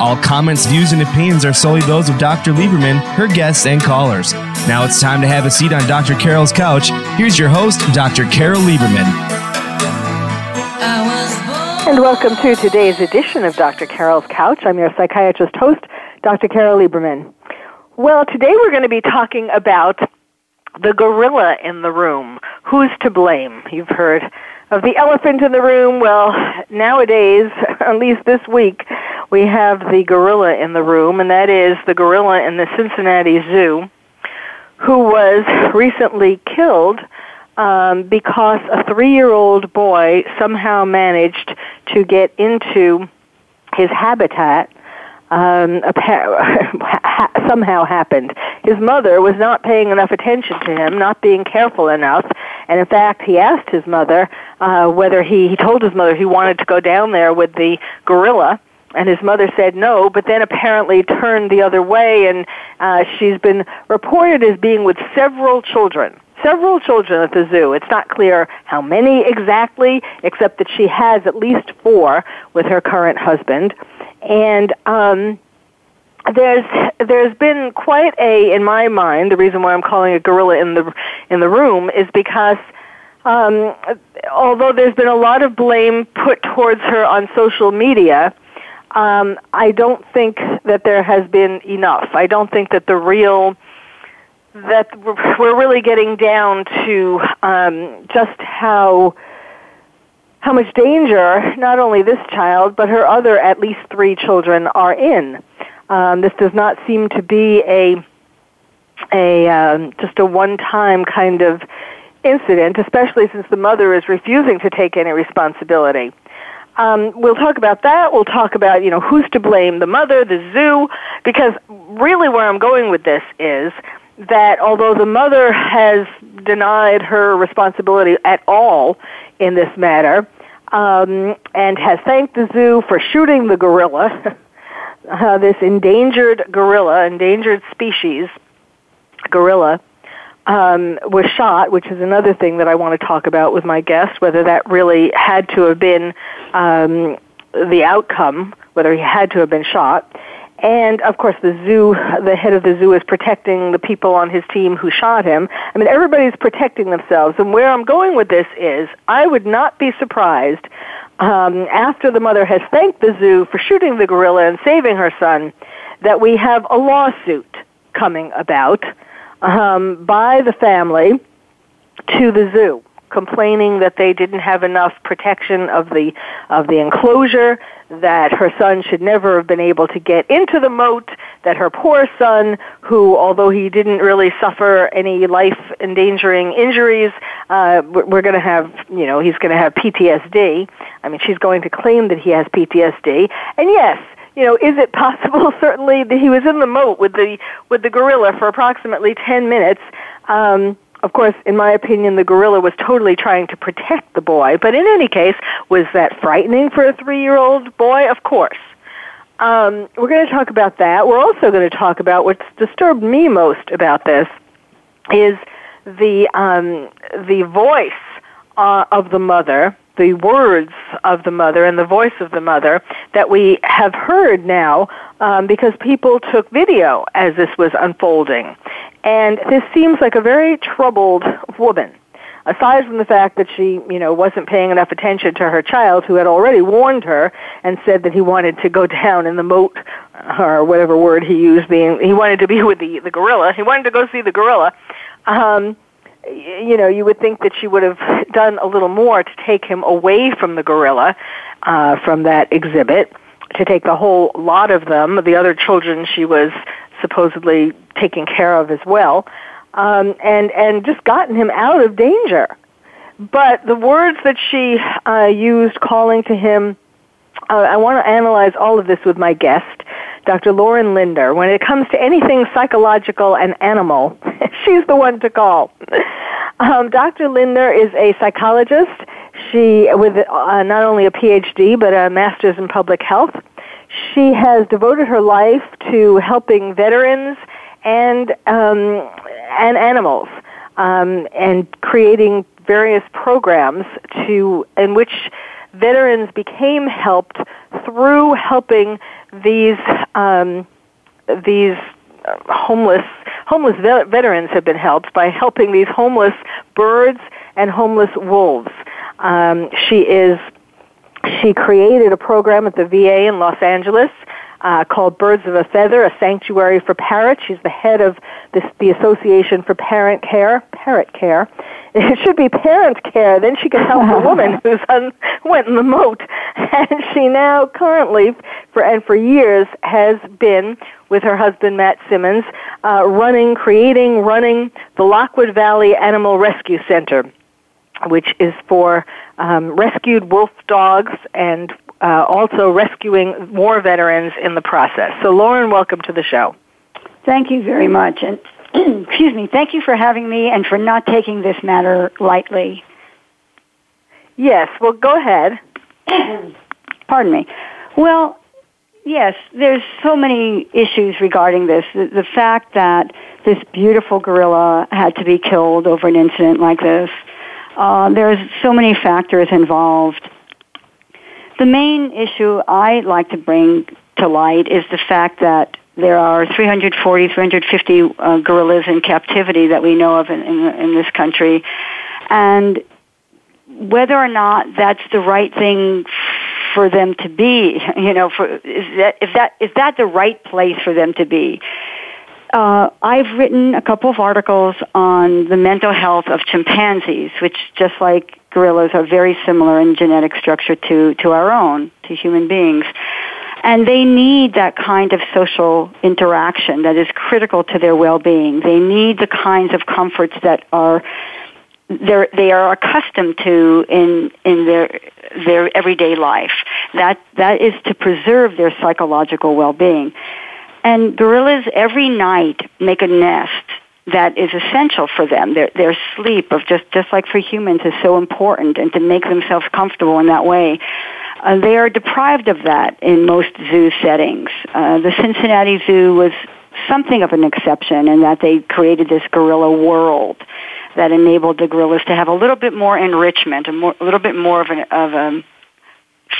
All comments, views, and opinions are solely those of Dr. Lieberman, her guests, and callers. Now it's time to have a seat on Dr. Carol's couch. Here's your host, Dr. Carol Lieberman. And welcome to today's edition of Dr. Carol's Couch. I'm your psychiatrist host, Dr. Carol Lieberman. Well, today we're going to be talking about the gorilla in the room. Who's to blame? You've heard of the elephant in the room. Well, nowadays, at least this week, we have the gorilla in the room, and that is the gorilla in the Cincinnati Zoo, who was recently killed um, because a three-year-old boy somehow managed to get into his habitat um, somehow happened. His mother was not paying enough attention to him, not being careful enough, and in fact, he asked his mother uh, whether he he told his mother he wanted to go down there with the gorilla. And his mother said no, but then apparently turned the other way, and uh, she's been reported as being with several children several children at the zoo. It's not clear how many exactly, except that she has at least four with her current husband. And um, there's there's been quite a in my mind the reason why I'm calling a gorilla in the in the room is because um, although there's been a lot of blame put towards her on social media, um, I don't think that there has been enough. I don't think that the real that we're really getting down to um, just how how much danger not only this child but her other at least three children are in. Um, this does not seem to be a a um, just a one-time kind of incident, especially since the mother is refusing to take any responsibility. Um, we'll talk about that. We'll talk about you know who's to blame, the mother, the zoo, because really where I'm going with this is that although the mother has denied her responsibility at all in this matter, um, and has thanked the zoo for shooting the gorilla, uh, this endangered gorilla, endangered species gorilla, um, was shot, which is another thing that I want to talk about with my guest, whether that really had to have been um, the outcome, whether he had to have been shot. And of course, the zoo, the head of the zoo is protecting the people on his team who shot him. I mean, everybody's protecting themselves. And where I'm going with this is, I would not be surprised um, after the mother has thanked the zoo for shooting the gorilla and saving her son, that we have a lawsuit coming about um, by the family to the zoo complaining that they didn't have enough protection of the of the enclosure that her son should never have been able to get into the moat that her poor son who although he didn't really suffer any life endangering injuries uh we're going to have you know he's going to have PTSD i mean she's going to claim that he has PTSD and yes you know, is it possible? Certainly, that he was in the moat with the with the gorilla for approximately ten minutes. Um, of course, in my opinion, the gorilla was totally trying to protect the boy. But in any case, was that frightening for a three-year-old boy? Of course. Um, we're going to talk about that. We're also going to talk about what's disturbed me most about this is the um, the voice uh, of the mother, the words of the mother, and the voice of the mother that we have heard now um, because people took video as this was unfolding. And this seems like a very troubled woman. Aside from the fact that she, you know, wasn't paying enough attention to her child who had already warned her and said that he wanted to go down in the moat or whatever word he used being he wanted to be with the the gorilla. He wanted to go see the gorilla. Um you know, you would think that she would have done a little more to take him away from the gorilla, uh, from that exhibit. to take the whole lot of them. The other children she was supposedly taking care of as well, um, and and just gotten him out of danger. But the words that she uh, used, calling to him, uh, I want to analyze all of this with my guest, Dr. Lauren Lindner. When it comes to anything psychological and animal, she's the one to call. Um, Dr. Lindner is a psychologist. She, with uh, not only a PhD but a master's in public health, she has devoted her life to helping veterans and um, and animals, um, and creating various programs to in which veterans became helped through helping these um, these homeless homeless veterans have been helped by helping these homeless birds and homeless wolves. Um, she is she created a program at the VA in Los Angeles uh, called Birds of a Feather, a sanctuary for parrots. She's the head of this, the Association for Parent Care, Parrot Care. It should be parent care. Then she can help the woman who's un, went in the moat. And she now currently, for and for years, has been with her husband Matt Simmons, uh, running, creating, running the Lockwood Valley Animal Rescue Center which is for um, rescued wolf dogs and uh, also rescuing more veterans in the process. So, Lauren, welcome to the show. Thank you very much. And excuse me, thank you for having me and for not taking this matter lightly. Yes, well, go ahead. Pardon me. Well, yes, there's so many issues regarding this. The, the fact that this beautiful gorilla had to be killed over an incident like this uh, there's so many factors involved. The main issue I like to bring to light is the fact that there are 340, 350 uh, gorillas in captivity that we know of in, in, in this country. And whether or not that's the right thing for them to be, you know, for, is that, is that, is that the right place for them to be? Uh, I've written a couple of articles on the mental health of chimpanzees, which, just like gorillas, are very similar in genetic structure to, to our own, to human beings. And they need that kind of social interaction that is critical to their well-being. They need the kinds of comforts that are they're, they are accustomed to in in their their everyday life. That that is to preserve their psychological well-being. And gorillas every night make a nest that is essential for them. Their, their sleep of just, just like for humans is so important and to make themselves comfortable in that way. Uh, they are deprived of that in most zoo settings. Uh, the Cincinnati Zoo was something of an exception in that they created this gorilla world that enabled the gorillas to have a little bit more enrichment, a, more, a little bit more of, an, of a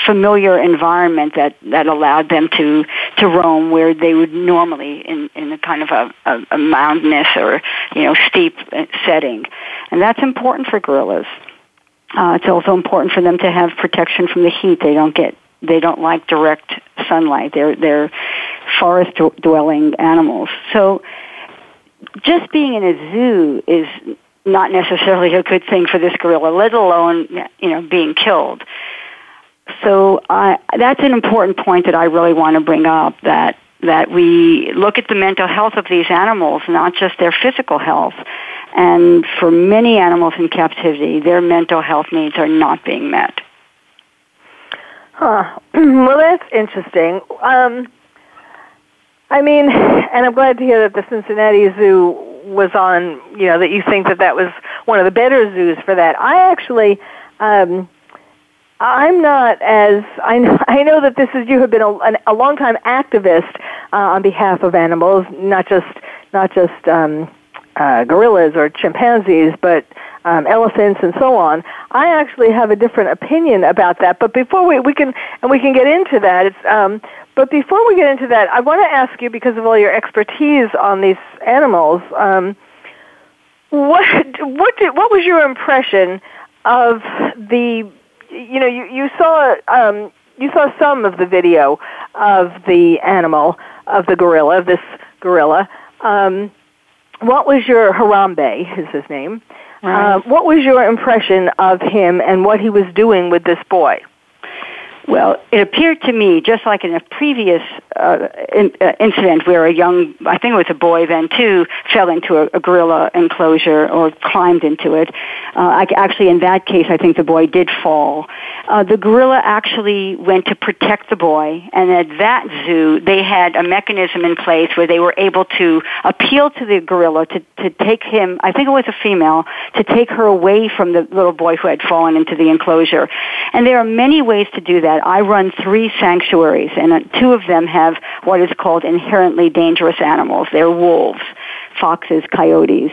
familiar environment that that allowed them to to roam where they would normally in in a kind of a, a, a mountainous or you know steep setting, and that's important for gorillas. Uh, it's also important for them to have protection from the heat. They don't get they don't like direct sunlight. They're they're forest dwelling animals. So just being in a zoo is not necessarily a good thing for this gorilla, let alone you know being killed so uh, that's an important point that I really want to bring up that that we look at the mental health of these animals, not just their physical health. And for many animals in captivity, their mental health needs are not being met. Huh. Well, that's interesting. Um, I mean, and I'm glad to hear that the Cincinnati Zoo was on. You know, that you think that that was one of the better zoos for that. I actually. Um, I'm not as I know, I know that this is you have been a, a long time activist uh, on behalf of animals, not just not just um, uh, gorillas or chimpanzees, but um, elephants and so on. I actually have a different opinion about that. But before we we can and we can get into that, it's um, but before we get into that, I want to ask you because of all your expertise on these animals. Um, what what did, what was your impression of the you know, you, you saw um, you saw some of the video of the animal of the gorilla, of this gorilla. Um, what was your Harambe? Is his name? Right. Uh, what was your impression of him and what he was doing with this boy? Well, it appeared to me, just like in a previous uh, in, uh, incident where a young, I think it was a boy then too, fell into a, a gorilla enclosure or climbed into it. Uh, I, actually, in that case, I think the boy did fall. Uh, the gorilla actually went to protect the boy, and at that zoo, they had a mechanism in place where they were able to appeal to the gorilla to, to take him, I think it was a female, to take her away from the little boy who had fallen into the enclosure. And there are many ways to do that. I run three sanctuaries, and two of them have what is called inherently dangerous animals. They're wolves foxes, coyotes.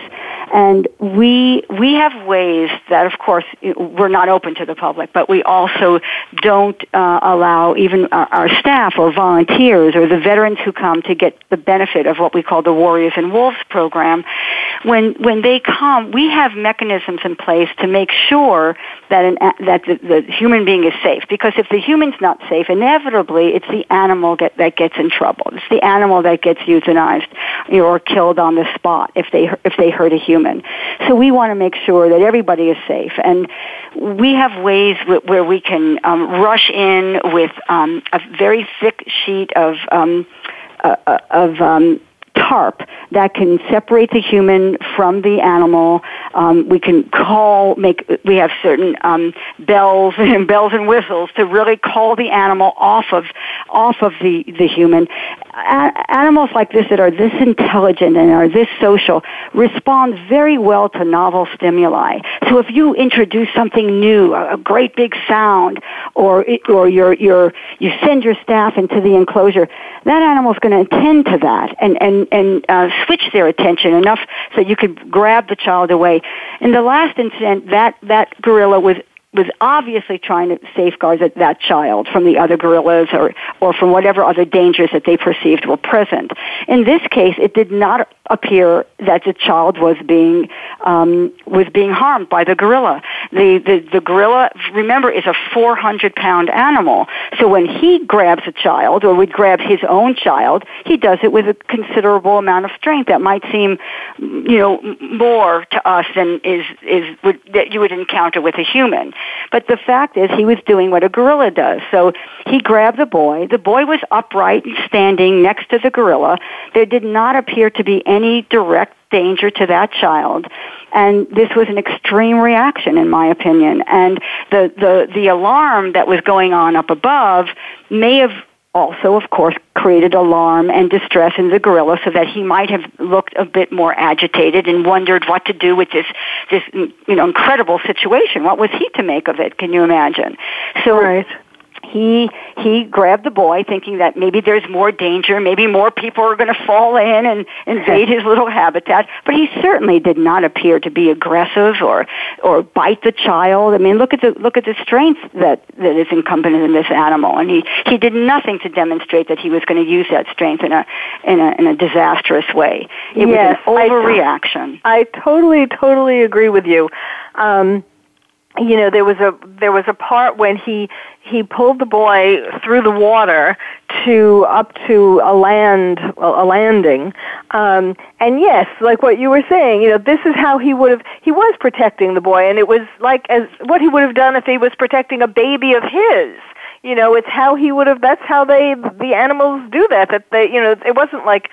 And we, we have ways that, of course, we're not open to the public, but we also don't uh, allow even our, our staff or volunteers or the veterans who come to get the benefit of what we call the Warriors and Wolves program. When, when they come, we have mechanisms in place to make sure that, an, that the, the human being is safe. Because if the human's not safe, inevitably it's the animal get, that gets in trouble. It's the animal that gets euthanized or killed on the spot if they if they hurt a human. So we want to make sure that everybody is safe, and we have ways where we can um, rush in with um, a very thick sheet of um, uh, uh of um, tarp that can separate the human from the animal. Um, we can call, make, we have certain um, bells and bells and whistles to really call the animal off of off of the the human. A- animals like this that are this intelligent and are this social respond very well to novel stimuli. So if you introduce something new, a, a great big sound, or or your your you send your staff into the enclosure, that animal is going to attend to that and and and uh, switch their attention enough so you could grab the child away. In the last incident, that that gorilla was was obviously trying to safeguard that, that child from the other gorillas or, or from whatever other dangers that they perceived were present. In this case, it did not appear that the child was being um, was being harmed by the gorilla. The, the the gorilla, remember, is a 400 pound animal. So when he grabs a child or would grab his own child, he does it with a considerable amount of strength that might seem, you know, more to us than is is would, that you would encounter with a human. But the fact is, he was doing what a gorilla does. So he grabbed the boy. The boy was upright and standing next to the gorilla. There did not appear to be any direct danger to that child. And this was an extreme reaction, in my opinion. And the, the, the alarm that was going on up above may have also, of course, created alarm and distress in the gorilla so that he might have looked a bit more agitated and wondered what to do with this, this, you know, incredible situation. What was he to make of it? Can you imagine? So, right he he grabbed the boy thinking that maybe there's more danger maybe more people are going to fall in and invade his little habitat. But he certainly did not appear to be aggressive or or bite the child. I mean look at the look at the strength that that is incumbent in this animal. And he he did nothing to demonstrate that he was going to use that strength in a in a in a disastrous way. It yes, was an overreaction I, I totally totally agree with you. Um you know there was a there was a part when he he pulled the boy through the water to up to a land a landing. Um and yes like what you were saying you know this is how he would have he was protecting the boy. And it was like as what he would have done if he was protecting a baby of his. You know it's how he would have that's how they the animals do that that they you know it wasn't like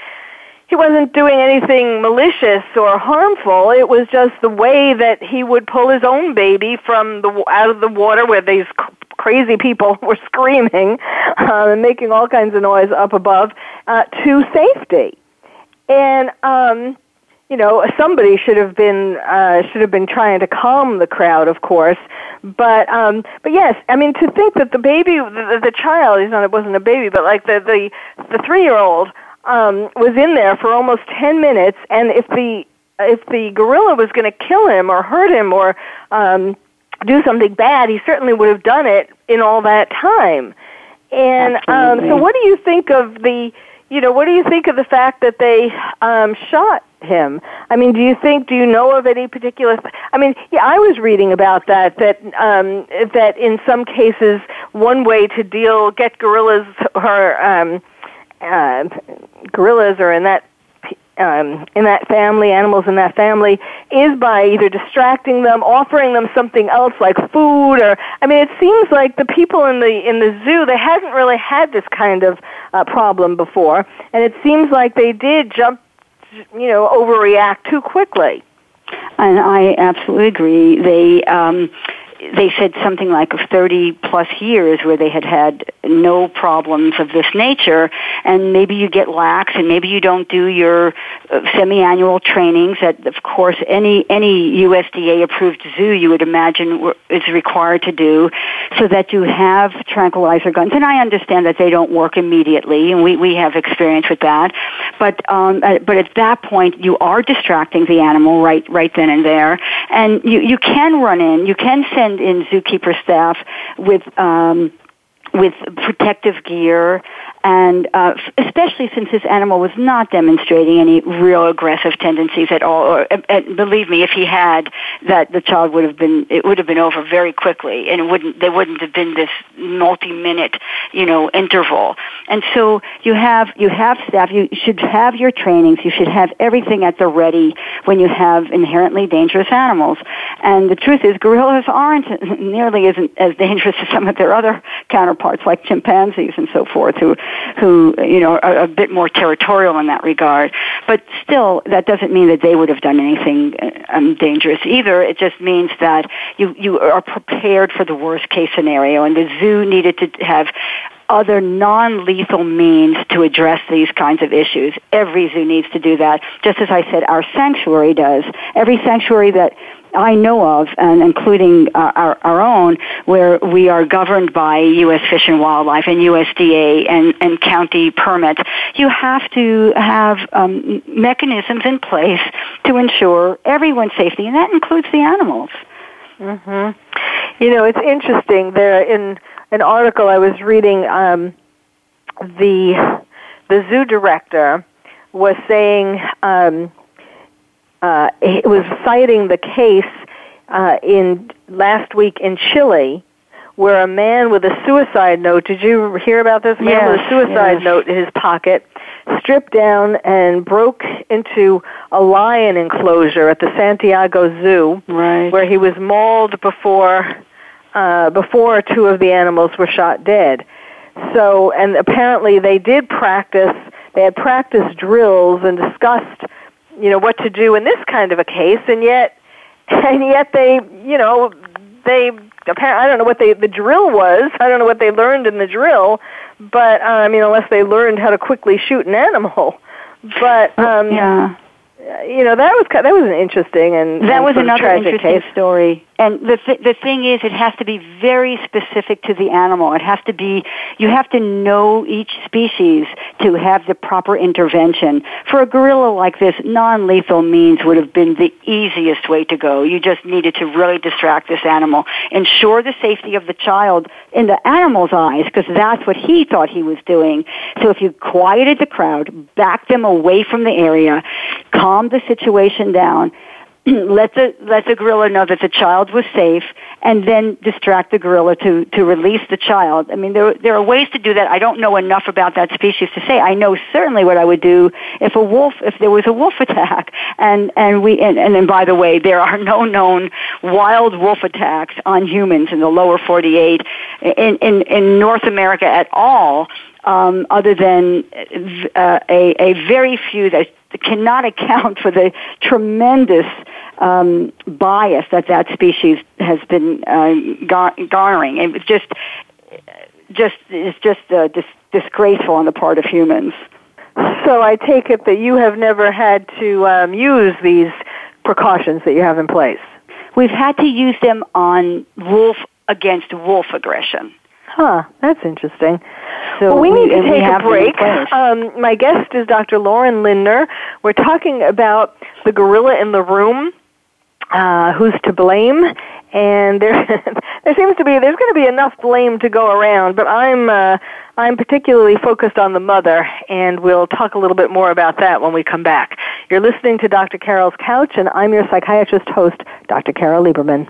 he wasn't doing anything malicious or harmful. It was just the way that he would pull his own baby from the out of the water where these crazy people were screaming uh, and making all kinds of noise up above uh, to safety. And um, you know, somebody should have been uh, should have been trying to calm the crowd, of course. But um, but yes, I mean to think that the baby, the, the child, he's not, it wasn't a baby, but like the the the three year old um, was in there for almost ten minutes, and if the if the gorilla was going to kill him or hurt him or um, do something bad, he certainly would have done it in all that time. And um, so, what do you think of the, you know, what do you think of the fact that they um, shot him? I mean, do you think, do you know of any particular? Th- I mean, yeah, I was reading about that. That um, that in some cases, one way to deal get gorillas or um, uh, gorillas or in that um, in that family, animals in that family, is by either distracting them, offering them something else like food, or I mean, it seems like the people in the in the zoo they hadn't really had this kind of uh, problem before, and it seems like they did jump, you know, overreact too quickly. And I absolutely agree. They um, they said something like of 30 plus years where they had had no problems of this nature and maybe you get lax and maybe you don't do your uh, semi-annual trainings that of course any any USDA approved zoo you would imagine is required to do so that you have tranquilizer guns. And I understand that they don't work immediately and we we have experience with that. But um uh, but at that point you are distracting the animal right right then and there. And you you can run in you can send in zookeeper staff with um, with protective gear and uh, especially since this animal was not demonstrating any real aggressive tendencies at all. Or, and believe me, if he had, that the child would have been it would have been over very quickly, and it wouldn't there wouldn't have been this multi-minute you know interval. And so you have you have staff. You should have your trainings. You should have everything at the ready when you have inherently dangerous animals. And the truth is, gorillas aren't nearly as as dangerous as some of their other counterparts, like chimpanzees and so forth, who who you know are a bit more territorial in that regard. But still, that doesn't mean that they would have done anything um, dangerous either. It just means that you you are prepared for the worst case scenario, and the zoo needed to have other non-lethal means to address these kinds of issues. Every zoo needs to do that. Just as I said, our sanctuary does. Every sanctuary that I know of, and including uh, our, our own, where we are governed by U.S. Fish and Wildlife and USDA and, and county permits, you have to have um, mechanisms in place to ensure everyone's safety, and that includes the animals. Mm-hmm. You know, it's interesting. There, in an article I was reading, um, the the zoo director was saying. Um, uh, it was citing the case uh, in last week in Chile where a man with a suicide note, did you hear about this man yes, with a suicide yes. note in his pocket, stripped down and broke into a lion enclosure at the Santiago Zoo, right. where he was mauled before uh, before two of the animals were shot dead. So, and apparently they did practice. They had practice drills and discussed you know what to do in this kind of a case and yet and yet they you know they apparently I don't know what they the drill was I don't know what they learned in the drill but uh, I mean unless they learned how to quickly shoot an animal but um yeah you know that was that was an interesting and that and was another interesting case. story. And the th- the thing is, it has to be very specific to the animal. It has to be you have to know each species to have the proper intervention. For a gorilla like this, non-lethal means would have been the easiest way to go. You just needed to really distract this animal, ensure the safety of the child in the animal's eyes, because that's what he thought he was doing. So if you quieted the crowd, backed them away from the area, calmed the situation down let the let the gorilla know that the child was safe, and then distract the gorilla to to release the child. I mean, there there are ways to do that. I don't know enough about that species to say. I know certainly what I would do if a wolf if there was a wolf attack, and and we and and then by the way, there are no known wild wolf attacks on humans in the lower 48 in in in North America at all. Um, other than uh, a, a very few that cannot account for the tremendous um, bias that that species has been uh, gar- garnering. It's just, just it's just uh, dis- disgraceful on the part of humans. So I take it that you have never had to um, use these precautions that you have in place. We've had to use them on wolf against wolf aggression. Huh, that's interesting. So well, we need to take a have them in break. Um, my guest is Dr. Lauren Lindner. We're talking about the gorilla in the room, uh, who's to blame, and there there seems to be there's going to be enough blame to go around. But I'm uh, I'm particularly focused on the mother, and we'll talk a little bit more about that when we come back. You're listening to Dr. Carol's Couch, and I'm your psychiatrist host, Dr. Carol Lieberman.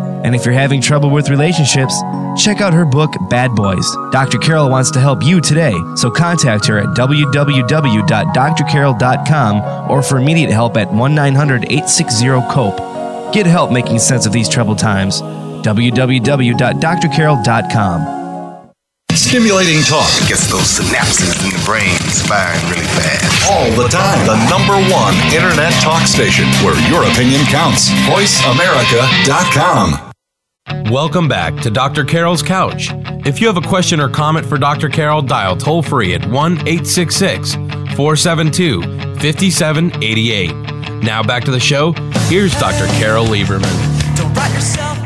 And if you're having trouble with relationships, check out her book, Bad Boys. Dr. Carol wants to help you today, so contact her at www.drcarol.com or for immediate help at 1 900 860 COPE. Get help making sense of these troubled times. www.drcarol.com. Stimulating talk Gets those synapses in the brain firing really fast. all the time. The number one internet talk station where your opinion counts. VoiceAmerica.com. Welcome back to Dr. Carol's Couch. If you have a question or comment for Dr. Carol, dial toll free at 1 866 472 5788. Now back to the show. Here's Dr. Carol Lieberman.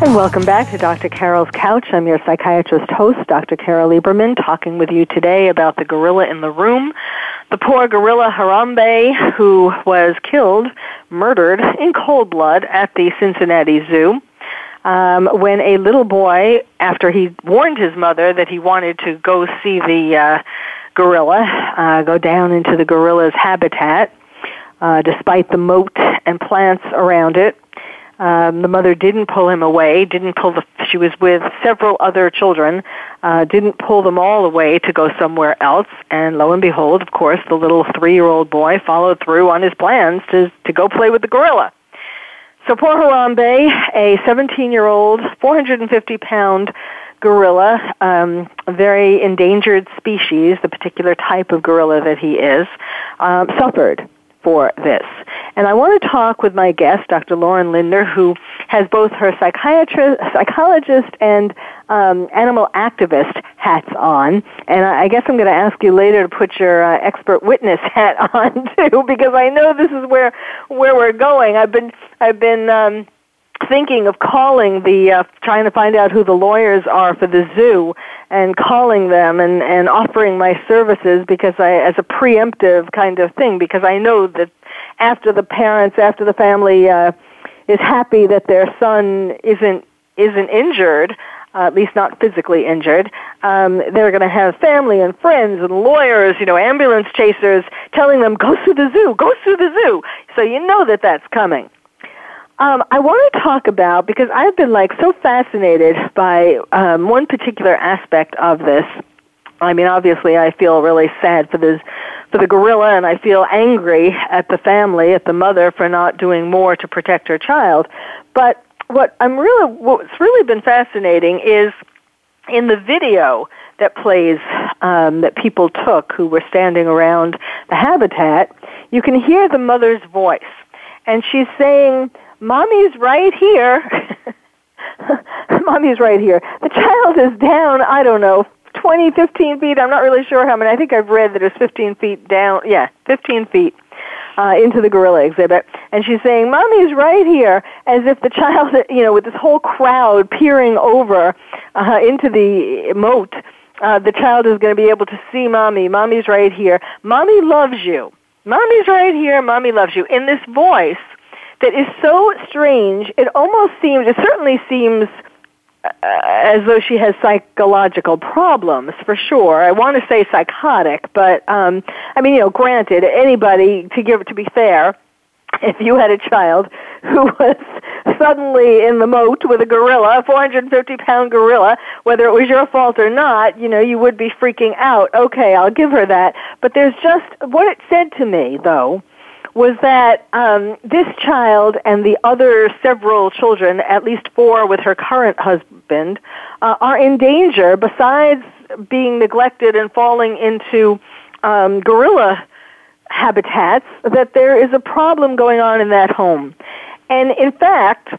And welcome back to Dr. Carol's Couch. I'm your psychiatrist host, Dr. Carol Lieberman, talking with you today about the gorilla in the room. The poor gorilla Harambe, who was killed, murdered in cold blood at the Cincinnati Zoo. Um, when a little boy, after he warned his mother that he wanted to go see the uh, gorilla, uh, go down into the gorilla's habitat, uh, despite the moat and plants around it, um, the mother didn't pull him away. Didn't pull the. She was with several other children. Uh, didn't pull them all away to go somewhere else. And lo and behold, of course, the little three-year-old boy followed through on his plans to to go play with the gorilla. So poor Harambe, a 17-year-old, 450-pound gorilla, um, a very endangered species, the particular type of gorilla that he is, um, suffered for this. And I want to talk with my guest, Dr. Lauren Lindner, who has both her psychiatrist, psychologist and um, animal activist hats on. And I I guess I'm going to ask you later to put your uh, expert witness hat on too, because I know this is where where we're going. I've been I've been um, thinking of calling the uh, trying to find out who the lawyers are for the zoo and calling them and and offering my services because I as a preemptive kind of thing because I know that after the parents after the family uh, is happy that their son isn't isn't injured uh, at least not physically injured. Um, they're going to have family and friends and lawyers, you know, ambulance chasers telling them, go to the zoo, go to the zoo. So you know that that's coming. Um, I want to talk about because I've been like so fascinated by um, one particular aspect of this. I mean, obviously, I feel really sad for this for the gorilla, and I feel angry at the family, at the mother, for not doing more to protect her child. But what I'm really what's really been fascinating is in the video that plays um, that people took who were standing around the habitat, you can hear the mother's voice, and she's saying, "Mommy's right here." Mommy's right here. The child is down, I don't know, 20, 15 feet. I'm not really sure how many. I think I've read that it's 15 feet down. Yeah, 15 feet uh, into the gorilla exhibit. And she's saying, Mommy's right here, as if the child, you know, with this whole crowd peering over uh, into the moat, uh, the child is going to be able to see Mommy. Mommy's right here. Mommy loves you. Mommy's right here. Mommy loves you. In this voice that is so strange, it almost seems, it certainly seems uh, as though she has psychological problems for sure. I want to say psychotic, but um I mean, you know, granted, anybody to give to be fair, if you had a child who was suddenly in the moat with a gorilla, a 450 pound gorilla, whether it was your fault or not, you know, you would be freaking out. Okay, I'll give her that. But there's just, what it said to me, though, was that um, this child and the other several children, at least four with her current husband, uh, are in danger besides being neglected and falling into um, gorilla habitats, that there is a problem going on in that home. And in fact,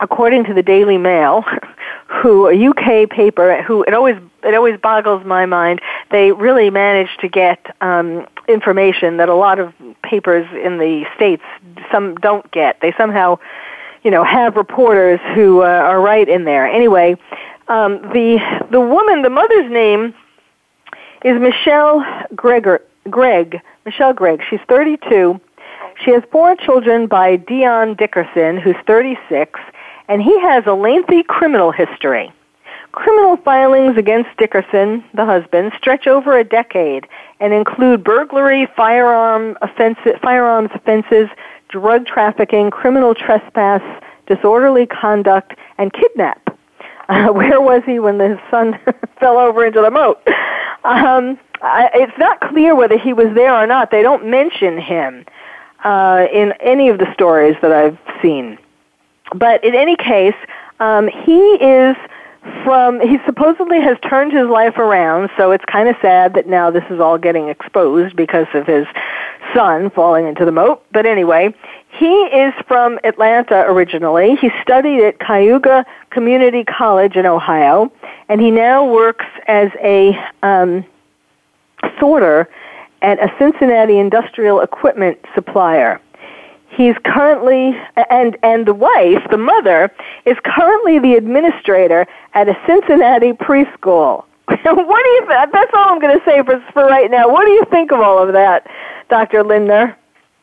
according to the Daily Mail, who a UK paper, who it always it always boggles my mind. They really managed to get um, information that a lot of papers in the states some don't get. They somehow, you know, have reporters who uh, are right in there. Anyway, um, the the woman, the mother's name is Michelle Gregor, Greg. Michelle Gregg. She's 32. She has four children by Dion Dickerson, who's 36 and he has a lengthy criminal history. Criminal filings against Dickerson, the husband, stretch over a decade and include burglary, firearm offenses, firearms offenses, drug trafficking, criminal trespass, disorderly conduct, and kidnap. Uh, where was he when his son fell over into the moat? Um, I, it's not clear whether he was there or not. They don't mention him uh, in any of the stories that I've seen. But in any case, um, he is from he supposedly has turned his life around so it's kind of sad that now this is all getting exposed because of his son falling into the moat. But anyway he is from atlanta originally. He studied at Cuyahoga community college in ohio and he now works as a um, sorter at a cincinnati industrial equipment supplier He's currently, and, and the wife, the mother, is currently the administrator at a Cincinnati preschool. what do you, that's all I'm going to say for, for right now. What do you think of all of that, Dr. Lindner?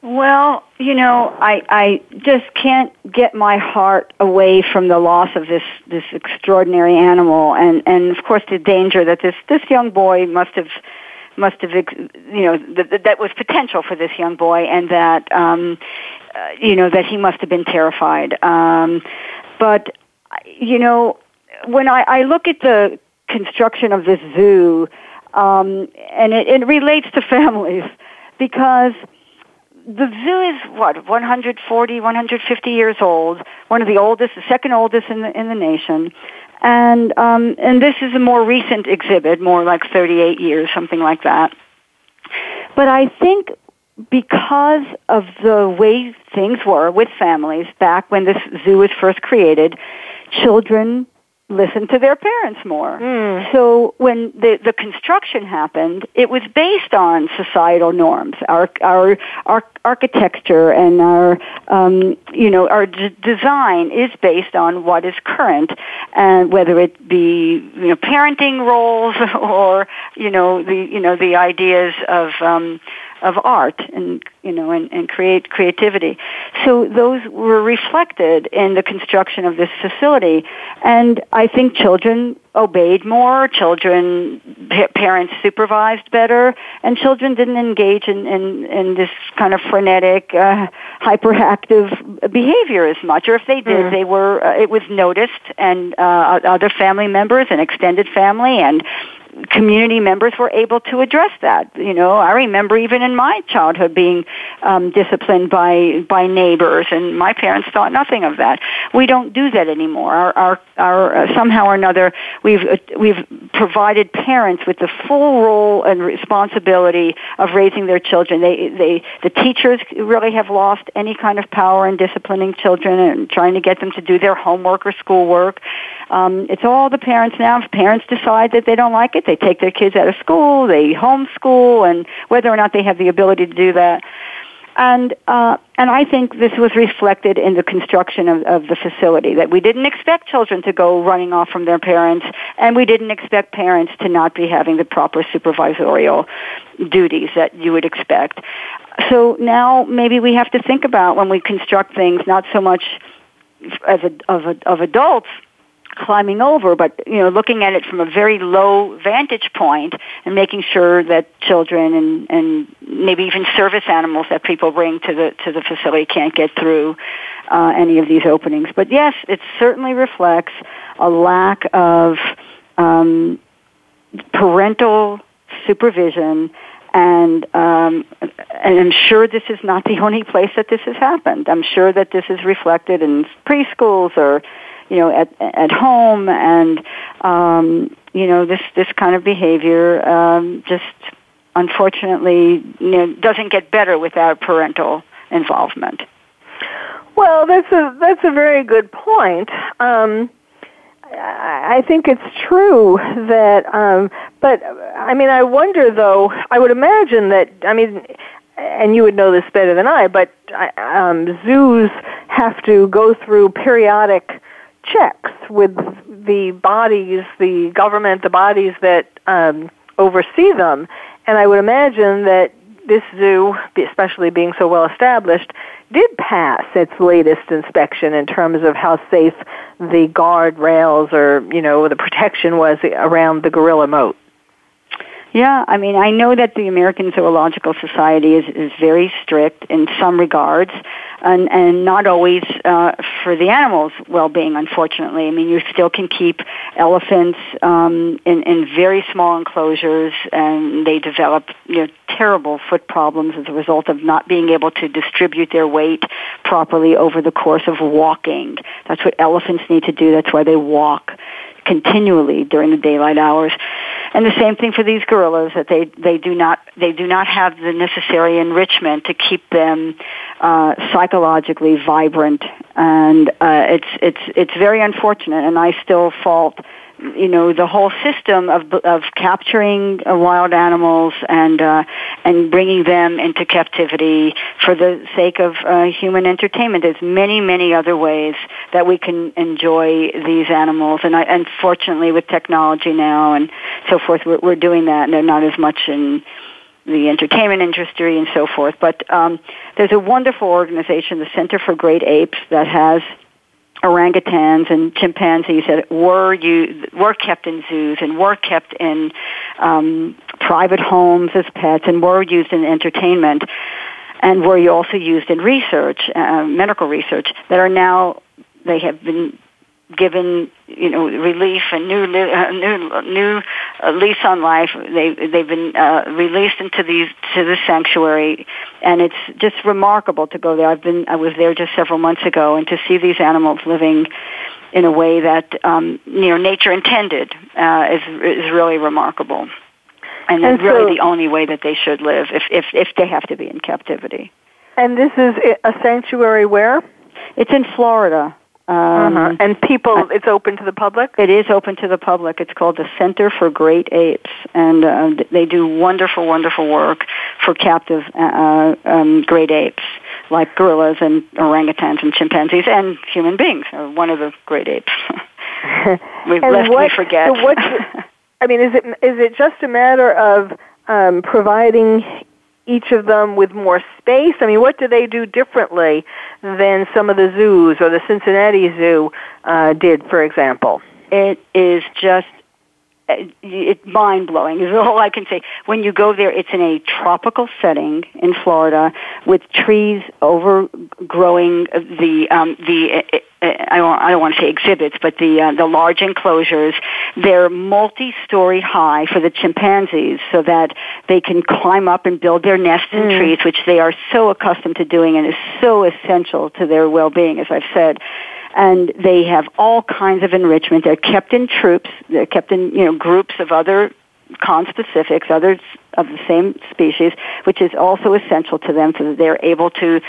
Well, you know, I I just can't get my heart away from the loss of this this extraordinary animal, and and of course the danger that this this young boy must have must have you know that that was potential for this young boy, and that um, you know that he must have been terrified. Um, but you know, when I, I look at the construction of this zoo, um, and it, it relates to families because the zoo is what 140 150 years old one of the oldest the second oldest in the in the nation and um and this is a more recent exhibit more like 38 years something like that but i think because of the way things were with families back when this zoo was first created, children listened to their parents more. Mm. So when the the construction happened, it was based on societal norms. Our our our architecture and our um, you know our d- design is based on what is current, and whether it be you know parenting roles or you know the you know the ideas of um, of art and you know and, and create creativity. So those were reflected in the construction of this facility, and I think children obeyed more, children parents supervised better, and children didn't engage in in, in this kind of frenetic, uh, hyperactive behavior as much. Or if they did, mm. they were uh, it was noticed, and uh, other family members and extended family and community members were able to address that. You know, I remember even in my childhood being um, disciplined by by neighbors, and my parents thought nothing of that. We don't do that anymore. Our, our, our uh, somehow or another, we've uh, we've provided parents with the full role and responsibility of raising their children. They they the teachers really have lost any kind of power in disciplining children and trying to get them to do their homework or schoolwork. Um, it's all the parents now. If parents decide that they don't like it, they take their kids out of school, they homeschool, and whether or not they have the ability to do that. And uh, and I think this was reflected in the construction of, of the facility that we didn't expect children to go running off from their parents, and we didn't expect parents to not be having the proper supervisorial duties that you would expect. So now maybe we have to think about when we construct things not so much as a, of, a, of adults climbing over, but you know, looking at it from a very low vantage point and making sure that children and, and maybe even service animals that people bring to the to the facility can't get through uh, any of these openings. But yes, it certainly reflects a lack of um, parental supervision and um, and I'm sure this is not the only place that this has happened. I'm sure that this is reflected in preschools or you know, at at home, and um, you know, this this kind of behavior um, just unfortunately you know, doesn't get better without parental involvement. Well, that's a that's a very good point. Um, I think it's true that, um, but I mean, I wonder though. I would imagine that. I mean, and you would know this better than I, but um, zoos have to go through periodic checks with the bodies, the government, the bodies that um, oversee them. And I would imagine that this zoo, especially being so well established, did pass its latest inspection in terms of how safe the guard rails or, you know, the protection was around the gorilla moat. Yeah, I mean, I know that the American Zoological Society is, is very strict in some regards, and, and not always uh, for the animals' well-being. Unfortunately, I mean, you still can keep elephants um, in, in very small enclosures, and they develop you know terrible foot problems as a result of not being able to distribute their weight properly over the course of walking. That's what elephants need to do. That's why they walk continually during the daylight hours. And the same thing for these gorillas that they they do not they do not have the necessary enrichment to keep them uh, psychologically vibrant, and uh, it's it's it's very unfortunate. And I still fault you know the whole system of of capturing uh, wild animals and uh, and bringing them into captivity for the sake of uh, human entertainment. There's many many other ways that we can enjoy these animals, and I, unfortunately with technology now and so forth, we're, we're doing that, and they're not as much in the entertainment industry and so forth. But um, there's a wonderful organization, the Center for Great Apes, that has orangutans and chimpanzees that were you were kept in zoos and were kept in um, private homes as pets and were used in entertainment and were also used in research, uh, medical research, that are now they have been given you know relief and new uh, new new uh, lease on life. They they've been uh, released into these to the sanctuary, and it's just remarkable to go there. I've been I was there just several months ago, and to see these animals living in a way that um, you know nature intended uh, is is really remarkable, and, and really so, the only way that they should live if if if they have to be in captivity. And this is a sanctuary where? It's in Florida. Um, uh-huh. And people, it's open to the public. It is open to the public. It's called the Center for Great Apes, and uh, they do wonderful, wonderful work for captive uh, um, great apes, like gorillas and orangutans and chimpanzees and human beings. Are one of the great apes. we lest what, we forget. So I mean, is it is it just a matter of um, providing each of them with more space? I mean, what do they do differently than some of the zoos or the Cincinnati Zoo uh, did, for example? It is just it's mind blowing is all I can say. When you go there, it's in a tropical setting in Florida with trees overgrowing the um, the. Uh, uh, I don't, I don't want to say exhibits, but the uh, the large enclosures. They're multi-story high for the chimpanzees, so that they can climb up and build their nests in mm. trees, which they are so accustomed to doing and is so essential to their well-being, as I've said and they have all kinds of enrichment. They're kept in troops. They're kept in you know groups of other conspecifics, others of the same species, which is also essential to them so that they're able to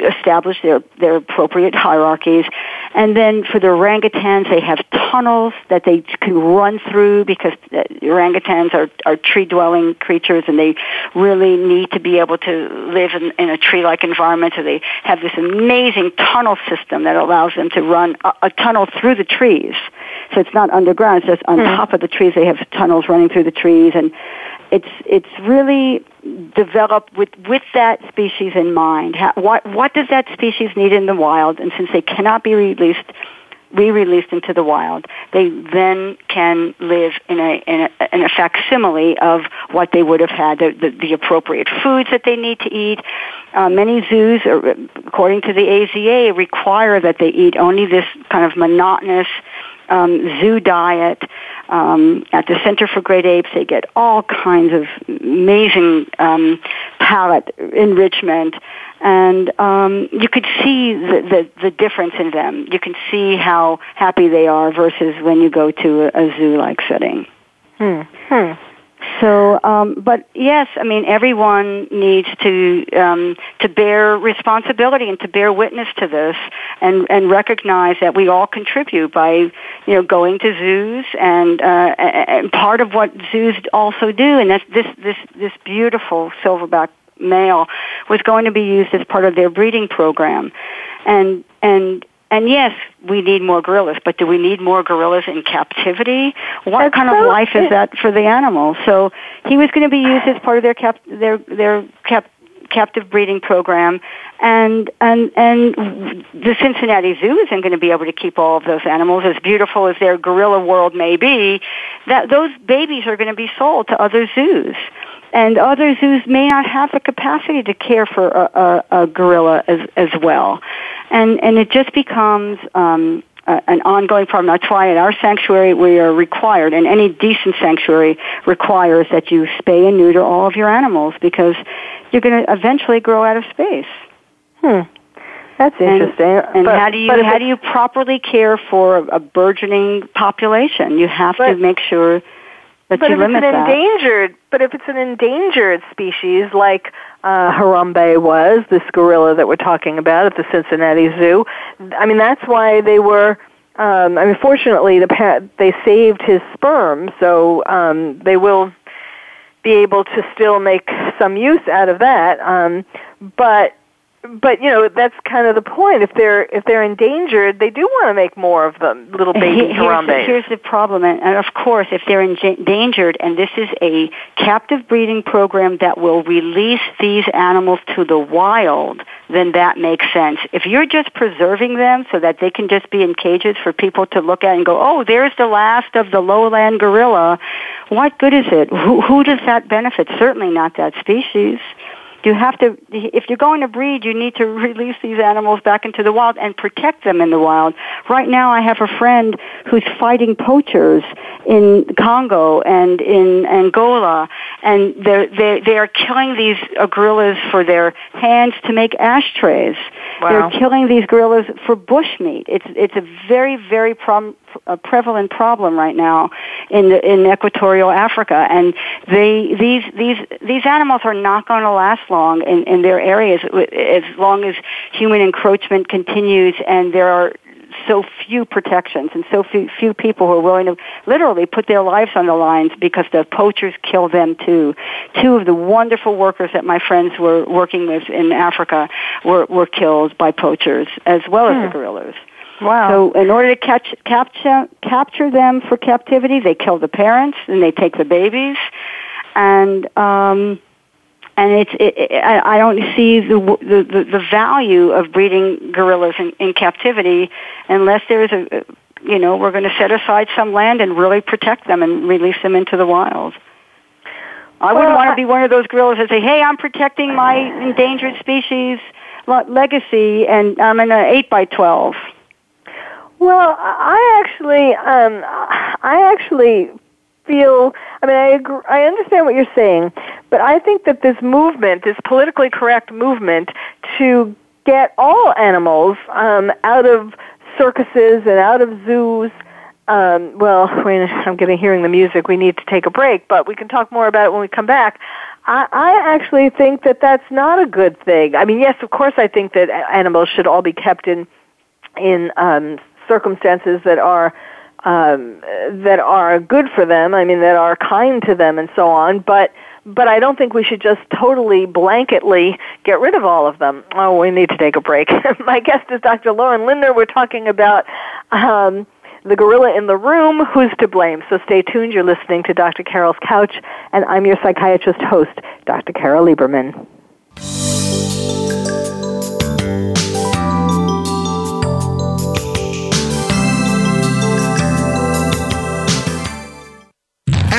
establish their, their appropriate hierarchies. And then for the orangutans, they have tunnels that they can run through because orangutans are, are tree-dwelling creatures and they really need to be able to live in, in a tree-like environment. So they have this amazing tunnel system that allows them to run a, a tunnel through the trees. So it's not underground, it's just on mm. top of the trees. They have tunnels running through the trees and it's it's really developed with with that species in mind. How, what what does that species need in the wild? And since they cannot be released re-released into the wild, they then can live in a in a, in a facsimile of what they would have had the, the, the appropriate foods that they need to eat. Uh, many zoos, according to the AZA, require that they eat only this kind of monotonous um, zoo diet. Um, at the Center for Great Apes, they get all kinds of amazing um, palate enrichment, and um, you could see the, the, the difference in them. You can see how happy they are versus when you go to a, a zoo-like setting. Hmm. Hmm. So, um, but yes, I mean everyone needs to um, to bear responsibility and to bear witness to this, and and recognize that we all contribute by you know going to zoos, and uh, and part of what zoos also do, and that's this this this beautiful silverback male was going to be used as part of their breeding program, and and and yes, we need more gorillas, but do we need more gorillas in captivity? What That's kind so- of life is that for the animals? So he was going to be used as part of their cap their their cap captive breeding program and and and the Cincinnati Zoo isn't going to be able to keep all of those animals as beautiful as their gorilla world may be that those babies are going to be sold to other zoos and other zoos may not have the capacity to care for a, a, a gorilla as as well and and it just becomes um uh, an ongoing problem. That's why at our sanctuary we are required, and any decent sanctuary requires that you spay and neuter all of your animals because you're going to eventually grow out of space. Hmm. That's interesting. And But- how do you how do you properly care for a, a burgeoning population? You have to make sure that but you if it's an that. endangered, but if it's an endangered species like uh, Harambe was, this gorilla that we're talking about at the Cincinnati Zoo, I mean that's why they were. Um, I mean, fortunately, the pa- they saved his sperm, so um, they will be able to still make some use out of that. Um, but but you know that's kind of the point. If they're if they're endangered, they do want to make more of them, little baby Here- here's, the, here's the problem, and, and of course, if they're endangered, and this is a captive breeding program that will release these animals to the wild, then that makes sense. If you're just preserving them so that they can just be in cages for people to look at and go, oh, there's the last of the lowland gorilla, what good is it? Who, who does that benefit? Certainly not that species you have to if you're going to breed you need to release these animals back into the wild and protect them in the wild. Right now i have a friend who's fighting poachers in congo and in angola and they're they they are killing these uh, gorillas for their hands to make ashtrays. Wow. they're killing these gorillas for bushmeat it's it's a very very prom, a prevalent problem right now in the, in equatorial Africa, and they these these these animals are not going to last long in, in their areas as long as human encroachment continues, and there are so few protections and so few, few people who are willing to literally put their lives on the lines because the poachers kill them too. Two of the wonderful workers that my friends were working with in Africa were, were killed by poachers as well as the hmm. gorillas. Wow. So in order to catch, capture, capture them for captivity, they kill the parents and they take the babies. And, um, and it's, it, it, I I don't see the, the, the, the value of breeding gorillas in, in captivity unless there's a, you know, we're going to set aside some land and really protect them and release them into the wild. I wouldn't Well, want to be one of those gorillas that say, "Hey, I'm protecting my endangered species le- legacy, and I'm in a eight by 12. Well, I actually, um, I actually feel. I mean, I agree, I understand what you're saying, but I think that this movement, this politically correct movement, to get all animals um, out of circuses and out of zoos. Um, well, I'm getting hearing the music. We need to take a break, but we can talk more about it when we come back. I, I actually think that that's not a good thing. I mean, yes, of course, I think that animals should all be kept in in um, circumstances that are um, that are good for them. I mean, that are kind to them, and so on. But but I don't think we should just totally blanketly get rid of all of them. Oh, we need to take a break. My guest is Dr. Lorin Lindner. We're talking about. Um, the gorilla in the room, who's to blame? So stay tuned. You're listening to Dr. Carol's Couch, and I'm your psychiatrist host, Dr. Carol Lieberman.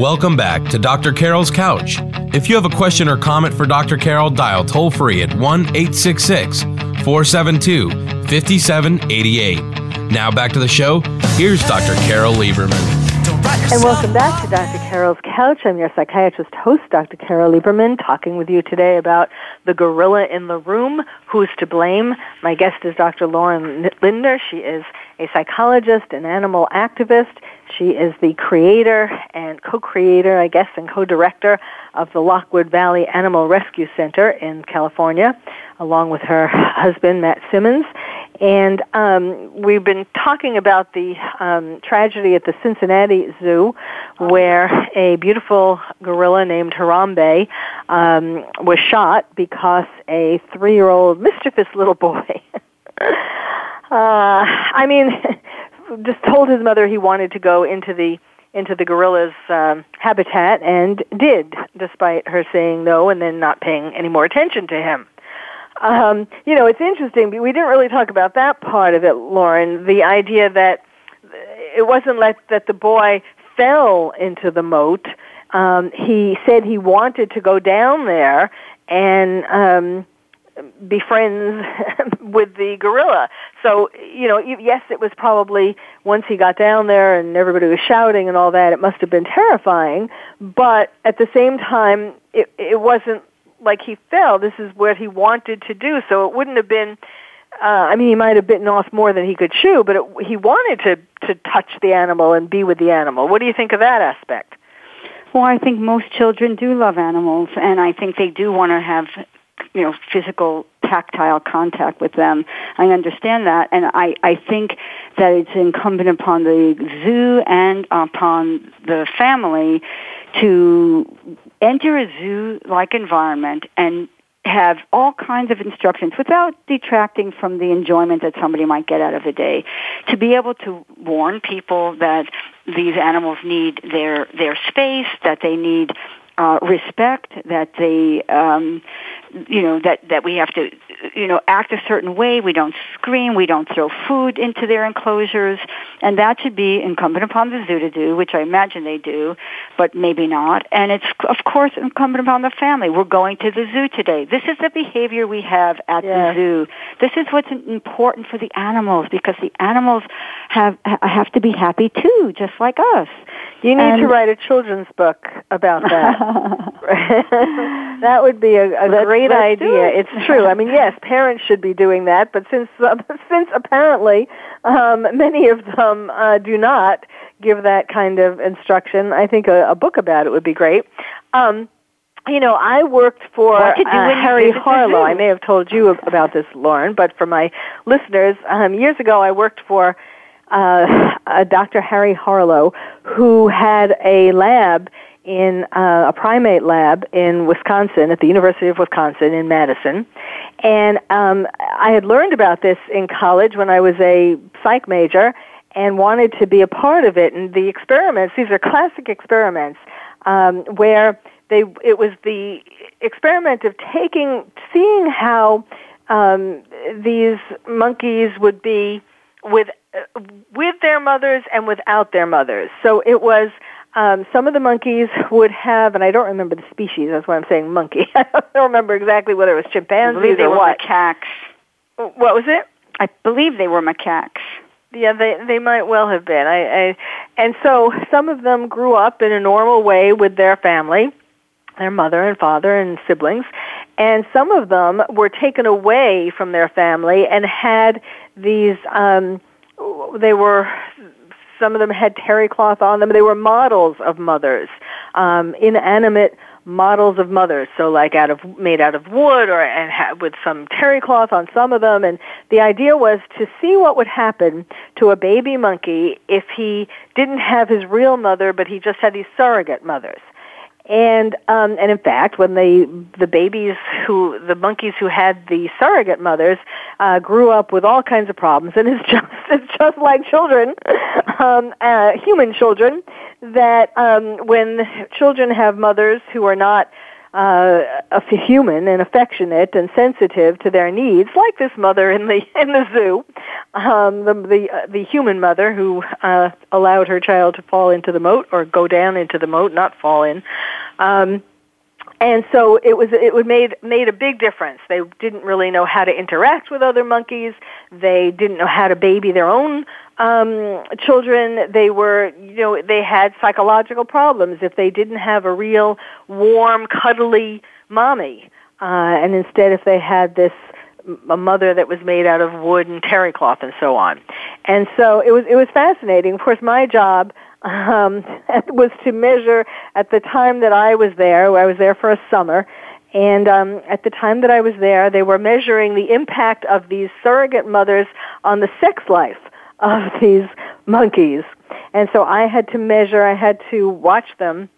Welcome back to Dr. Carol's Couch. If you have a question or comment for Dr. Carol, dial toll free at 1 866 472 5788. Now back to the show. Here's Dr. Carol Lieberman. And welcome back to Dr. Carol's Couch. I'm your psychiatrist host, Dr. Carol Lieberman, talking with you today about the gorilla in the room. Who's to blame? My guest is Dr. Lorin Lindner. She is a psychologist, an animal activist. She is the creator and co-creator, I guess, and co-director of the Lockwood Valley Animal Rescue Center in California, along with her husband, Matt Simmons. And um, we've been talking about the um, tragedy at the Cincinnati Zoo, where a beautiful gorilla named Harambe um, was shot because a three-year-old mischievous little boy. uh, I mean, just told his mother he wanted to go into the into the gorilla's um, habitat and did, despite her saying no and then not paying any more attention to him. Um, you know, it's interesting. But we didn't really talk about that part of it, Lorin. The idea that it wasn't let, that the boy fell into the moat. Um, he said he wanted to go down there and um, be friends with the gorilla. So, you know, yes, it was probably once he got down there and everybody was shouting and all that, it must have been terrifying. But at the same time, it, it wasn't like he fell. This is what he wanted to do. So it wouldn't have been, uh, I mean, he might have bitten off more than he could chew, but it, he wanted to, to touch the animal and be with the animal. What do you think of that aspect? Well, I think most children do love animals, and I think they do want to have you know, physical tactile contact with them. I understand that, and I, I think that it's incumbent upon the zoo and upon the family to enter a zoo-like environment and have all kinds of instructions without detracting from the enjoyment that somebody might get out of the day. To be able to warn people that these animals need their their space, that they need uh, respect, that they um, you know that that we have to you know act a certain way. We don't scream. We don't throw food into their enclosures. And that should be incumbent upon the zoo to do which i imagine they do but maybe not. And it's of course incumbent upon the family. We're going to the zoo today. This is the behavior we have at yes. the zoo. This is what's important for the animals because the animals have have to be happy too just like us. You need and, to write a children's book about that. that would be a, a let's, great let's idea. It. It's true. I mean, yes, parents should be doing that, but since uh, since apparently um, many of them uh, do not give that kind of instruction, I think a, a book about it would be great. Um, you know, I worked for uh, Harry Harlow. I may have told you about this, Lorin, but for my listeners, um, years ago I worked for uh, uh, Dr. Harry Harlow, who had a lab in uh, a primate lab in Wisconsin at the University of Wisconsin in Madison. And um, I had learned about this in college when I was a psych major and wanted to be a part of it. And the experiments, these are classic experiments, um, where they, it was the experiment of taking, seeing how um, these monkeys would be with uh, with their mothers and without their mothers. So it was um, some of the monkeys would have, and I don't remember the species. That's why I'm saying monkey. I don't remember exactly whether it was chimpanzees or what. Macaques. What was it? I believe they were macaques. Yeah, they they might well have been. I, I and so some of them grew up in a normal way with their family, their mother and father and siblings, and some of them were taken away from their family and had these um they were Some of them had terry cloth on them. They were models of mothers, um, inanimate models of mothers. So like out of made out of wood or and ha- with some terry cloth on some of them. And the idea was to see what would happen to a baby monkey if he didn't have his real mother, but he just had these surrogate mothers. And um, and in fact, when they the babies who the monkeys who had the surrogate mothers uh, grew up with all kinds of problems, and it's just it's just like children, um, uh, human children, that um, when children have mothers who are not uh, human and affectionate and sensitive to their needs, like this mother in the in the zoo, um, the the, uh, the human mother who uh, allowed her child to fall into the moat or go down into the moat, not fall in. Um, and so it was it would made made a big difference. They didn't really know how to interact with other monkeys. They didn't know how to baby their own um, children. They were you know they had psychological problems if they didn't have a real warm, cuddly mommy, uh, and instead if they had this a mother that was made out of wood and terry cloth and so on. And so it was it was fascinating. Of course, my job um, was to measure at the time that I was there. I was there for a summer, and um, at the time that I was there, they were measuring the impact of these surrogate mothers on the sex life of these monkeys. And so I had to measure. I had to watch them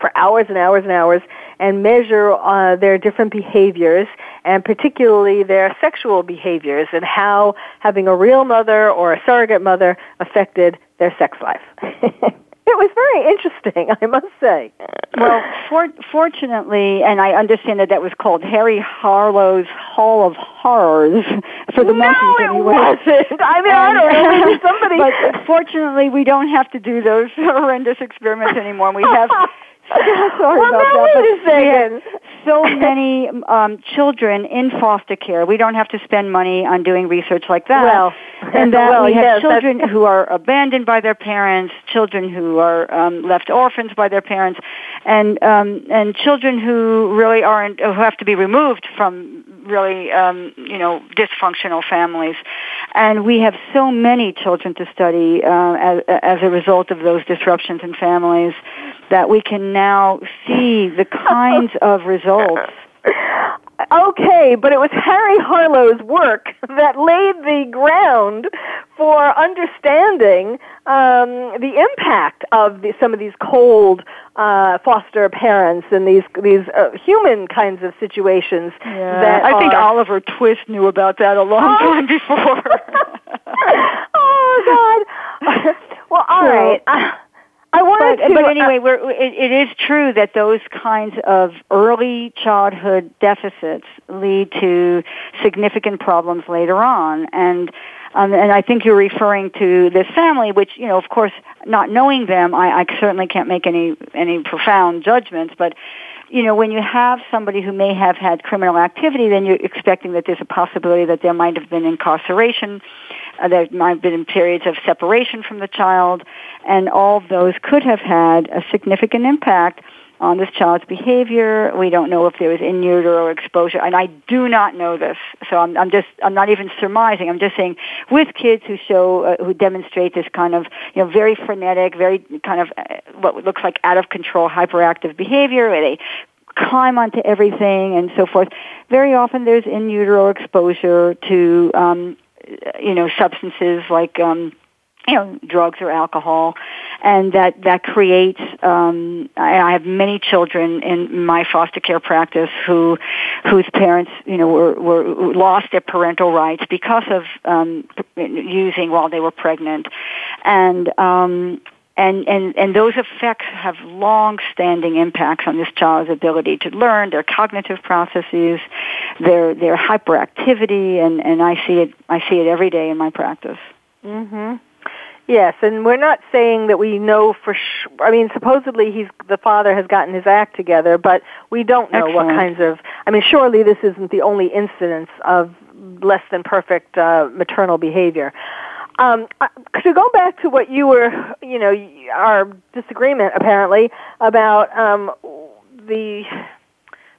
for hours and hours and hours and measure uh, their different behaviors and particularly their sexual behaviors and how having a real mother or a surrogate mother affected their sex life. it was very interesting, I must say. Well, for, fortunately, and I understand that that was called Harry Harlow's Hall of Horrors for the no, monkeys. No, it wasn't. I mean, and, I don't know. Maybe um, somebody. But fortunately, we don't have to do those horrendous experiments anymore. We have Sorry well, about that. But we have so many um, children in foster care. We don't have to spend money on doing research like that. Well, and that well, we have yes, children who are abandoned by their parents, children who are um, left orphans by their parents, and um, and children who really aren't who have to be removed from really um, you know dysfunctional families. And we have so many children to study uh, as, as a result of those disruptions in families that we can now see the kinds of results. Okay, but it was Harry Harlow's work that laid the ground for understanding um, the impact of the, some of these cold uh, foster parents and these these uh, human kinds of situations. Yeah, that I think are, Oliver Twist knew about that a long oh. time before. oh God! well, all right. I wanted but, to, but anyway, we're, it, it is true that those kinds of early childhood deficits lead to significant problems later on, and um, and I think you're referring to this family, which you know, of course, not knowing them, I, I certainly can't make any any profound judgments, but you know, when you have somebody who may have had criminal activity, then you're expecting that there's a possibility that there might have been incarceration, uh, there might have been periods of separation from the child, and all of those could have had a significant impact on this child's behavior. We don't know if there was in utero exposure, and I do not know this. So I'm, I'm just, I'm not even surmising. I'm just saying, with kids who show, uh, who demonstrate this kind of, you know, very frenetic, very kind of uh, what looks like out of control, hyperactive behavior, where they climb onto everything and so forth. Very often, there's in utero exposure to, um, you know, substances like. Um, you know, drugs or alcohol, and that that creates. Um, I, have many children in my foster care practice who, whose parents, you know, were, were lost their parental rights because of um, using while they were pregnant, and. Um, and, and, and those effects have long-standing impacts on this child's ability to learn, their cognitive processes, their, their hyperactivity, and, and I see it, I see it every day in my practice. Mm-hmm. Yes, and we're not saying that we know for sure. I mean, supposedly he's the father has gotten his act together, but we don't know Excellent. what kinds of. I mean, surely this isn't the only incidence of less than perfect uh, maternal behavior. Um, to go back to what you were, you know, our disagreement apparently about um, the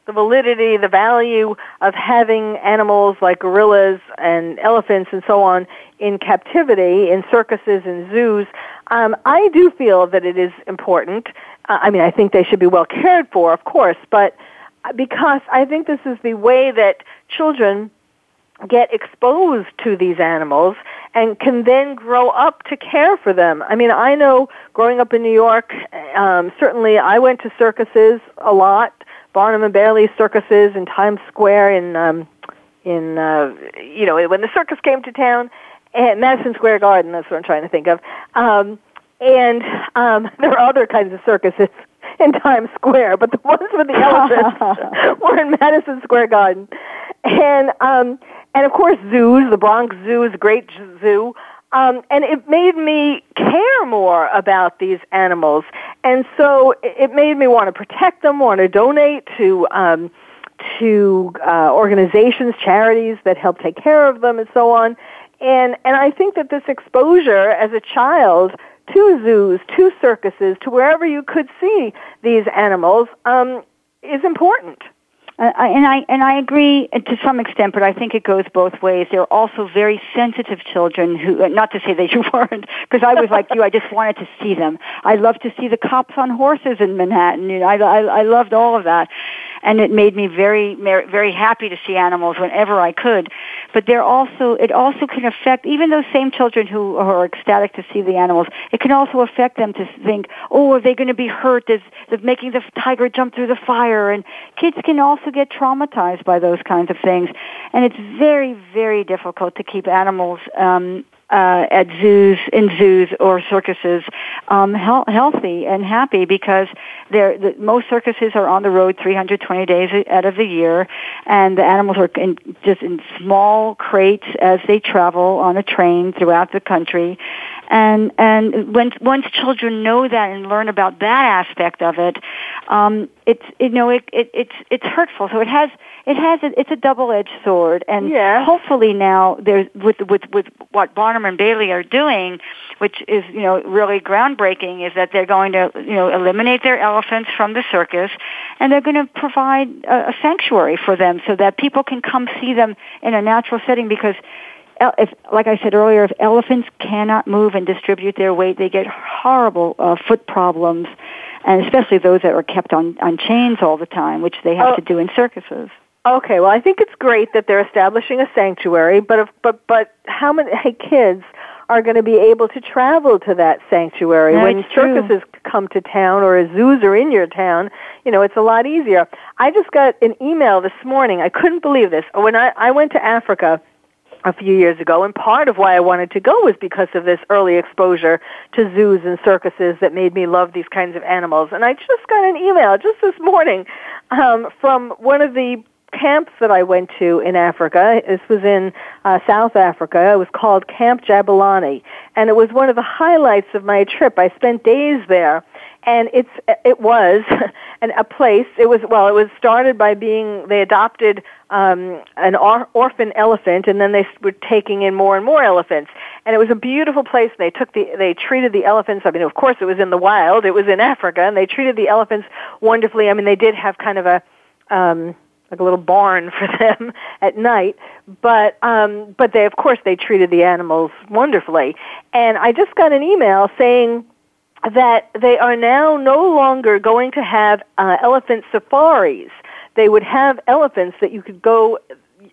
the validity, the value of having animals like gorillas and elephants and so on in captivity in circuses and zoos, um, I do feel that it is important. Uh, I mean, I think they should be well cared for, of course, but because I think this is the way that children get exposed to these animals and can then grow up to care for them. I mean, I know growing up in New York, um, certainly I went to circuses a lot, Barnum and Bailey circuses in Times Square in um, in uh, you know when the circus came to town, and Madison Square Garden. That's what I'm trying to think of. Um, and um, there are other kinds of circuses in Times Square, but the ones with the elephants were in Madison Square Garden. And um, and of course zoos. The Bronx Zoo is a great zoo. Um, and it made me care more about these animals, and so it made me want to protect them, want to donate to um, to uh, organizations, charities that help take care of them, and so on. And and I think that this exposure as a child to zoos, to circuses, to wherever you could see these animals um, is important. Uh, and I and I agree to some extent, but I think it goes both ways. There are also very sensitive children who, uh, not to say that you weren't, because I was like you. I just wanted to see them. I loved to see the cops on horses in Manhattan. You know, I, I, I loved all of that and it made me very very happy to see animals whenever I could. But there also it also can affect even those same children who are ecstatic to see the animals. It can also affect them to think, oh, are they going to be hurt? Is, is making the tiger jump through the fire? And kids can also get traumatized by those kinds of things, and it's very very difficult to keep animals um, uh, at zoos, in zoos or circuses, um, he- healthy and happy because they're, the, most circuses are on the road 320 days out of the year, and the animals are in, just in small crates as they travel on a train throughout the country. And and when once children know that and learn about that aspect of it, um, it's you know it, it it's it's hurtful. So it has it has a, it's a double edged sword, and yeah. hopefully now there's with with with what Barnum and Bailey are doing, which is you know really groundbreaking, is that they're going to you know eliminate their elephants from the circus, and they're going to provide a, a sanctuary for them so that people can come see them in a natural setting because if, like I said earlier, if elephants cannot move and distribute their weight, they get horrible uh, foot problems, and especially those that are kept on on chains all the time, which they have oh. to do in circuses. Okay, well, I think it's great that they're establishing a sanctuary, but if, but but how many kids are going to be able to travel to that sanctuary no, when circuses true. come to town or zoos are in your town? You know, it's a lot easier. I just got an email this morning. I couldn't believe this. When I I went to Africa a few years ago, and part of why I wanted to go was because of this early exposure to zoos and circuses that made me love these kinds of animals. And I just got an email just this morning um, from one of the camps that I went to in Africa. This was in uh, South Africa. It was called Camp Jabulani, and it was one of the highlights of my trip. I spent days there, and it's it was an, a place. It was well, it was started by being they adopted um, an or, orphan elephant, and then they were taking in more and more elephants. And it was a beautiful place. They took the they treated the elephants. I mean, of course, it was in the wild. It was in Africa, and they treated the elephants wonderfully. I mean, they did have kind of a um, like a little barn for them at night. But um, but they of course they treated the animals wonderfully. And I just got an email saying that they are now no longer going to have uh, elephant safaris. They would have elephants that you could go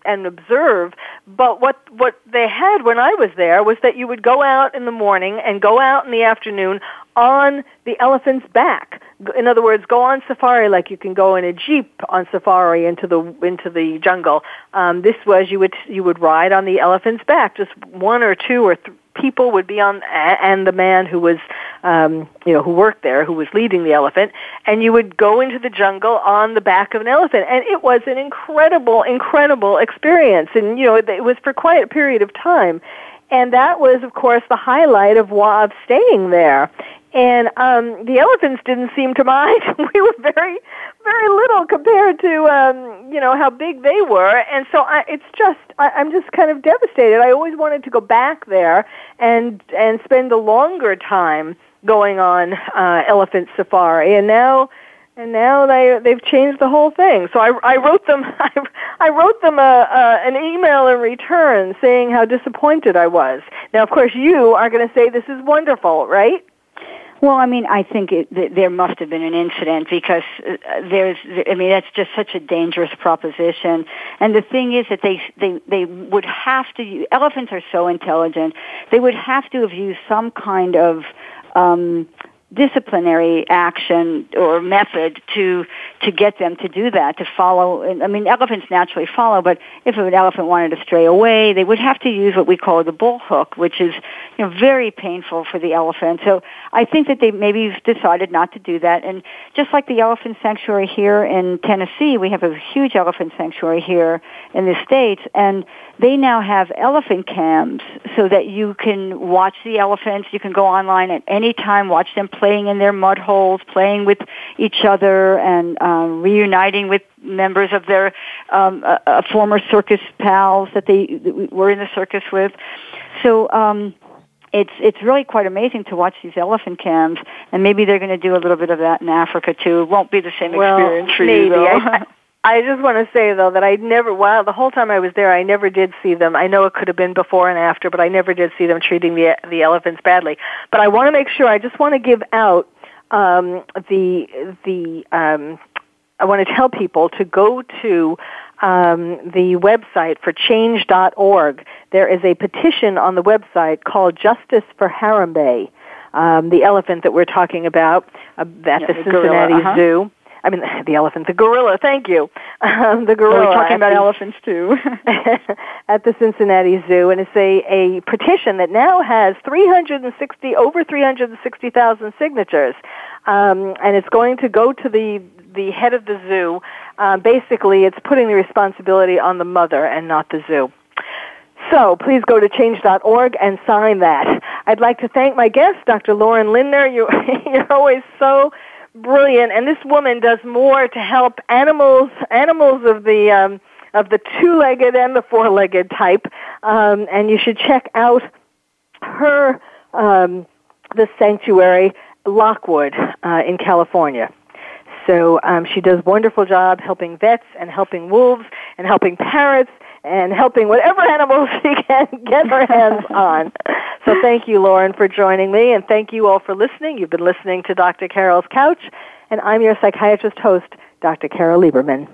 and observe. But what what they had when I was there was that you would go out in the morning and go out in the afternoon on the elephant's back. In other words, go on safari like you can go in a jeep on safari into the into the jungle. Um, this was you would you would ride on the elephant's back. Just one or two or th- people would be on, and the man who was, um, you know, who worked there, who was leading the elephant, and you would go into the jungle on the back of an elephant, and it was an incredible, incredible experience, and you know, it was for quite a period of time, and that was, of course, the highlight of, of staying there. And um, the elephants didn't seem to mind. we were very, very little compared to um, you know how big they were, and so I, it's just I, I'm just kind of devastated. I always wanted to go back there and and spend a longer time going on uh, elephant safari, and now and now they they've changed the whole thing. So I, I wrote them I, I wrote them a, a, an email in return saying how disappointed I was. Now, of course, you are going to say this is wonderful, right? Well, I mean, I think it, th- there must have been an incident because uh, there's, I mean, that's just such a dangerous proposition. And the thing is that they, they, they would have to, elephants are so intelligent, they would have to have used some kind of, um, disciplinary action or method to to get them to do that to follow. I mean elephants naturally follow but if an elephant wanted to stray away they would have to use what we call the bull hook which is you know very painful for the elephant. So i think that they maybe decided not to do that. And just like the elephant sanctuary here in tennessee we have a huge elephant sanctuary here in the states. And they now have elephant cams so that you can watch the elephants. You can go online at any time, watch them playing in their mud holes, playing with each other, and um, reuniting with members of their um, uh, uh, former circus pals that they that were in the circus with. So. Um, it's it's really quite amazing to watch these elephant cams, and maybe they're going to do a little bit of that in Africa too. It won't be the same well, experience for maybe. you, though. I, I just want to say though that I never, while the whole time I was there, I never did see them. I know it could have been before and after, but I never did see them treating the the elephants badly. But I want to make sure. I just want to give out um, the the. Um, I want to tell people to go to um, the website for change.org. There is a petition on the website called Justice for Harambe, um, the elephant that we're talking about uh, at Yeah, the the Cincinnati gorilla, uh-huh. Zoo. I mean, the elephant, the gorilla. Thank you, um, the gorilla. We're talking about the- elephants too. at the Cincinnati Zoo, and it's a, a petition that now has 360 over 360,000 signatures, um, and it's going to go to the the head of the zoo. Uh, basically, it's putting the responsibility on the mother and not the zoo. So please go to change.org and sign that. I'd like to thank my guest, Dr. Lorin Lindner. You, you're always so brilliant, and this woman does more to help animals, animals of the um, of the two-legged and the four-legged type. Um, and you should check out her um, the sanctuary Lockwood uh, in California. So um, she does wonderful job helping vets and helping wolves and helping parrots and helping whatever animals she can get her hands on. So thank you, Lorin, for joining me, and thank you all for listening. You've been listening to Dr. Carol's Couch, and I'm your psychiatrist host, Dr. Carol Lieberman.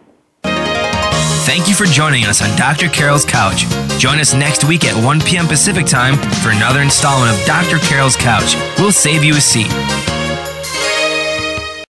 Thank you for joining us on Dr. Carol's Couch. Join us next week at 1 p.m. Pacific Time for another installment of Dr. Carol's Couch. We'll save you a seat.